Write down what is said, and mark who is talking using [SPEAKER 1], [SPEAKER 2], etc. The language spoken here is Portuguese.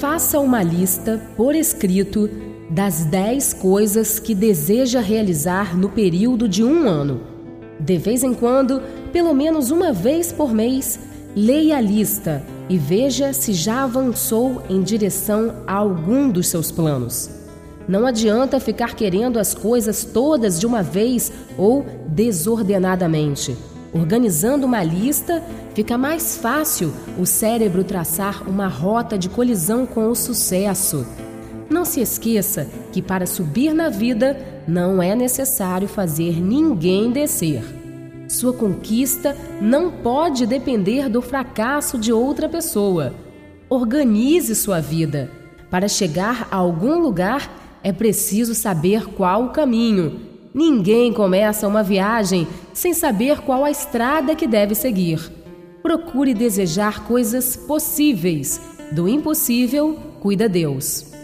[SPEAKER 1] Faça uma lista, por escrito, das 10 coisas que deseja realizar no período de um ano. De vez em quando, pelo menos uma vez por mês, leia a lista e veja se já avançou em direção a algum dos seus planos. Não adianta ficar querendo as coisas todas de uma vez ou desordenadamente. Organizando uma lista, fica mais fácil o cérebro traçar uma rota de colisão com o sucesso. Não se esqueça que para subir na vida não é necessário fazer ninguém descer. Sua conquista não pode depender do fracasso de outra pessoa. Organize sua vida. Para chegar a algum lugar, é preciso saber qual o caminho. Ninguém começa uma viagem sem saber qual a estrada que deve seguir. Procure desejar coisas possíveis. Do impossível, cuida Deus.